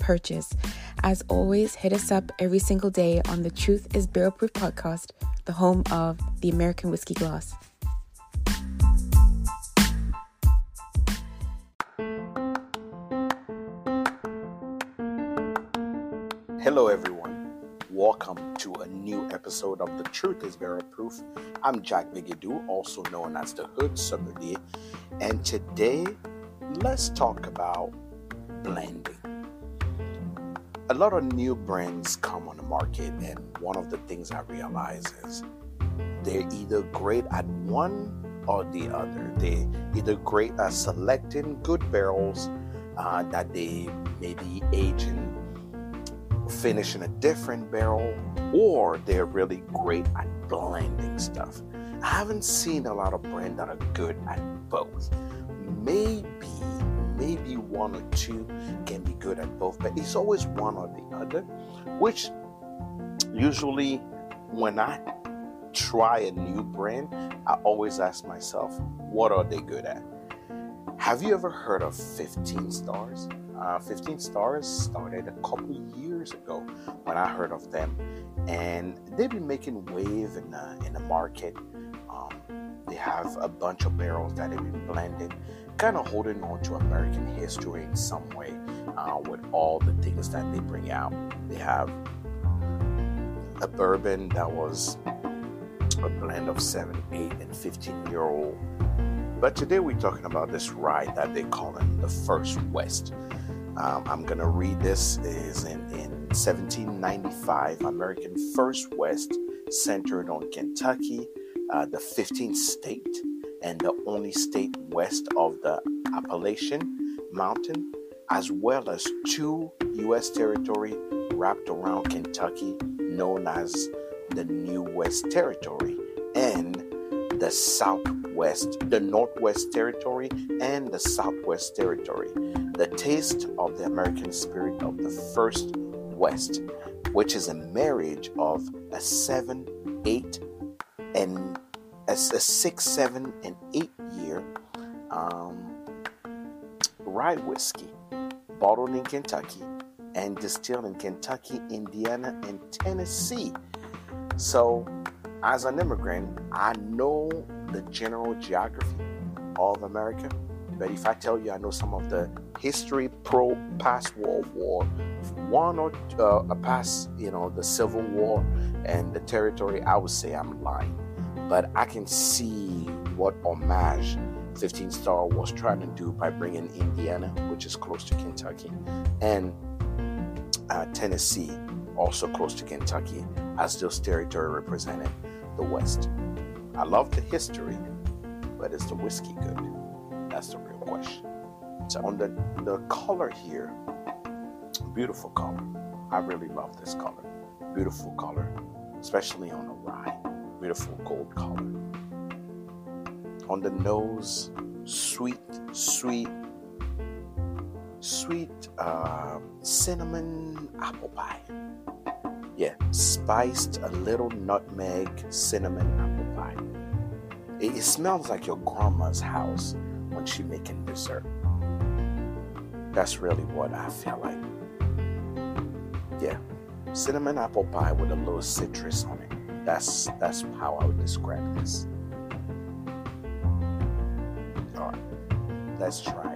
purchase. As always, hit us up every single day on the Truth is Barrel Proof podcast, the home of the American Whiskey Glass. Hello, everyone. Welcome to a new episode of The Truth is Barrel Proof. I'm Jack Bigadou, also known as the Hood Sommelier, and today let's talk about blending a lot of new brands come on the market, and one of the things I realize is they're either great at one or the other. They're either great at selecting good barrels uh, that they maybe age and finish in a different barrel, or they're really great at blending stuff. I haven't seen a lot of brands that are good at both. Maybe one or two can be good at both, but it's always one or the other, which usually when I try a new brand, I always ask myself, what are they good at? Have you ever heard of 15 Stars? Uh, 15 Stars started a couple years ago when I heard of them, and they've been making wave in the, in the market. Um, have a bunch of barrels that they've been blended, kind of holding on to American history in some way uh, with all the things that they bring out. They have a bourbon that was a blend of 7, 8, and 15 year old. But today we're talking about this rye that they call it the First West. Um, I'm going to read this is in, in 1795 American First West centered on Kentucky, uh, the 15th state and the only state west of the Appalachian Mountain, as well as two U.S. territory wrapped around Kentucky, known as the New West Territory, and the Southwest, the Northwest Territory, and the Southwest Territory. The taste of the American spirit of the First West, which is a marriage of a seven, eight, and a, a six, seven, and eight year um, rye whiskey bottled in Kentucky and distilled in Kentucky, Indiana, and Tennessee. So, as an immigrant, I know the general geography of America. But if I tell you I know some of the history pro past World War One or uh, past, you know, the Civil War and the territory, I would say I'm lying but I can see what homage 15 Star was trying to do by bringing Indiana, which is close to Kentucky, and uh, Tennessee, also close to Kentucky, as those territory represented the West. I love the history, but is the whiskey good? That's the real question. On the, the color here, beautiful color. I really love this color. Beautiful color, especially on the rye beautiful gold color. On the nose, sweet, sweet, sweet uh, cinnamon apple pie. Yeah, spiced a little nutmeg cinnamon apple pie. It, it smells like your grandma's house when she making dessert. That's really what I feel like. Yeah, cinnamon apple pie with a little citrus on it. That's that's how I would describe this. All right, let's try.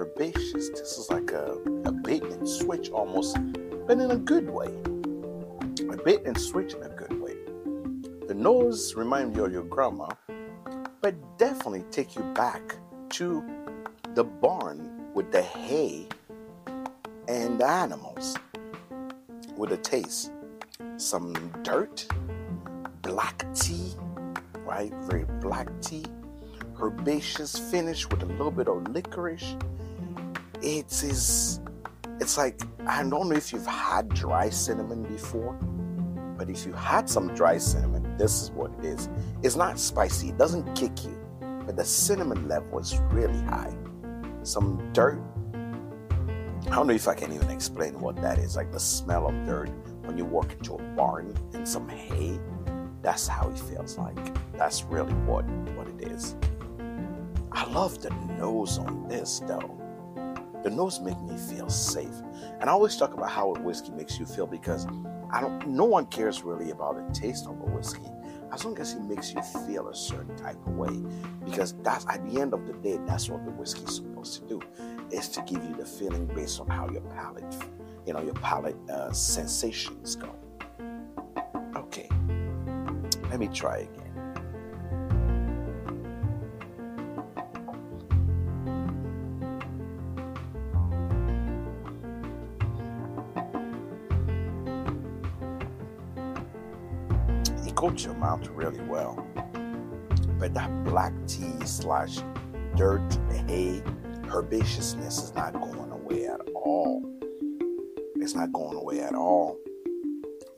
Herbaceous. This is like a, a bait and switch almost, but in a good way. A bait and switch in a good way. The nose reminds you of your grandma, but definitely take you back to the barn with the hay and the animals with a taste. Some dirt, black tea, right? Very black tea, herbaceous finish with a little bit of licorice. It is, it's like, I don't know if you've had dry cinnamon before, but if you had some dry cinnamon, this is what it is. It's not spicy, it doesn't kick you, but the cinnamon level is really high. Some dirt, I don't know if I can even explain what that is. Like the smell of dirt when you walk into a barn and some hay. That's how it feels like. That's really what what it is. I love the nose on this though. The nose makes me feel safe. And I always talk about how a whiskey makes you feel because I don't no one cares really about the taste of a whiskey as long as it makes you feel a certain type of way. Because that's at the end of the day, that's what the whiskey is supposed to do is to give you the feeling based on how your palate, you know, your palate uh, sensations go. Okay, let me try again. It coats your mouth really well, but that black tea slash dirt hay herbaceousness is not going away at all. It's not going away at all.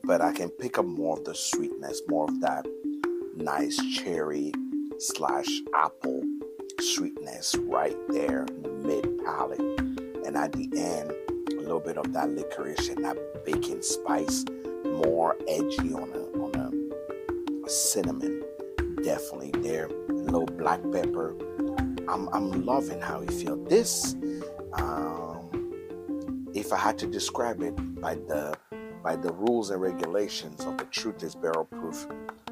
But I can pick up more of the sweetness, more of that nice cherry slash apple sweetness right there mid palate. And at the end, a little bit of that licorice and that baking spice, more edgy on a cinnamon, definitely there. A little black pepper, I'm, I'm loving how you feel. This, um, if I had to describe it by the by the rules and regulations of the Truth is Barrel Proof,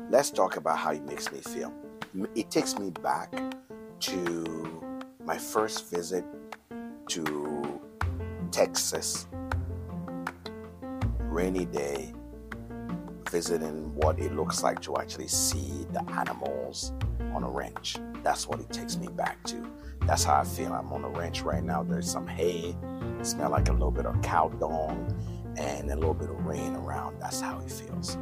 let's talk about how it makes me feel. It takes me back to my first visit to Texas, rainy day, visiting what it looks like to actually see the animals on a ranch. That's what it takes me back to. That's how I feel. I'm on a ranch right now. There's some hay, smell like a little bit of cow dung, and a little bit of rain around. That's how it feels.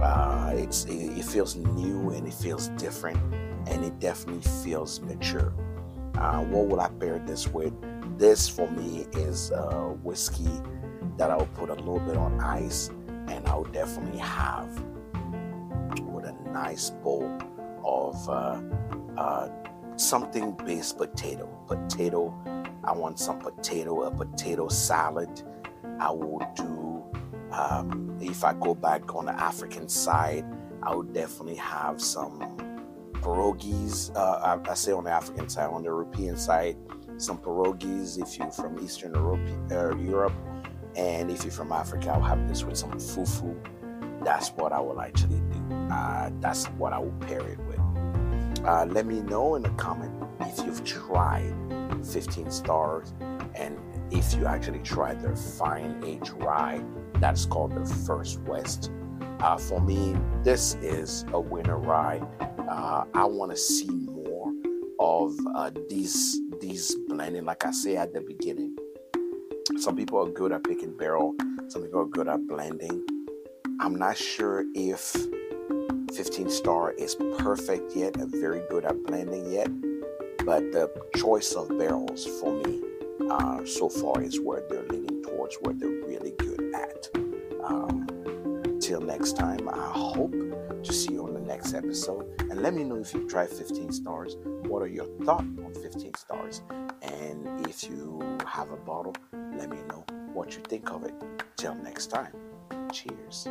Uh, it's it, it, feels new and it feels different, and it definitely feels mature. Uh, what would I pair this with? This for me is a whiskey that I'll put a little bit on ice, and I'll definitely have with a nice bowl of uh, uh, something based potato. Potato, I want some potato, a potato salad. I will do, um, if I go back on the African side, I would definitely have some pierogies. Uh, I, I, say on the African side, on the European side, some pierogies if you're from Eastern Europe, uh, Europe. And if you're from Africa, I'll have this with some fufu. That's what I will actually do. Uh, that's what I will pair it with. Uh, let me know in the comment if you've tried 15 stars and if you actually tried their fine age rye that's called the first west uh, for me this is a winner rye uh, i want to see more of uh, these these blending like i say at the beginning some people are good at picking barrel some people are good at blending i'm not sure if 15 star is perfect yet and very good at blending yet, but the choice of barrels for me uh, so far is where they're leaning towards, where they're really good at. Um, till next time, I hope to see you on next episode. And let me know if you've tried 15 stars. What are your thoughts on 15 stars? And if you have a bottle, let me know what you think of it. Till next time, cheers.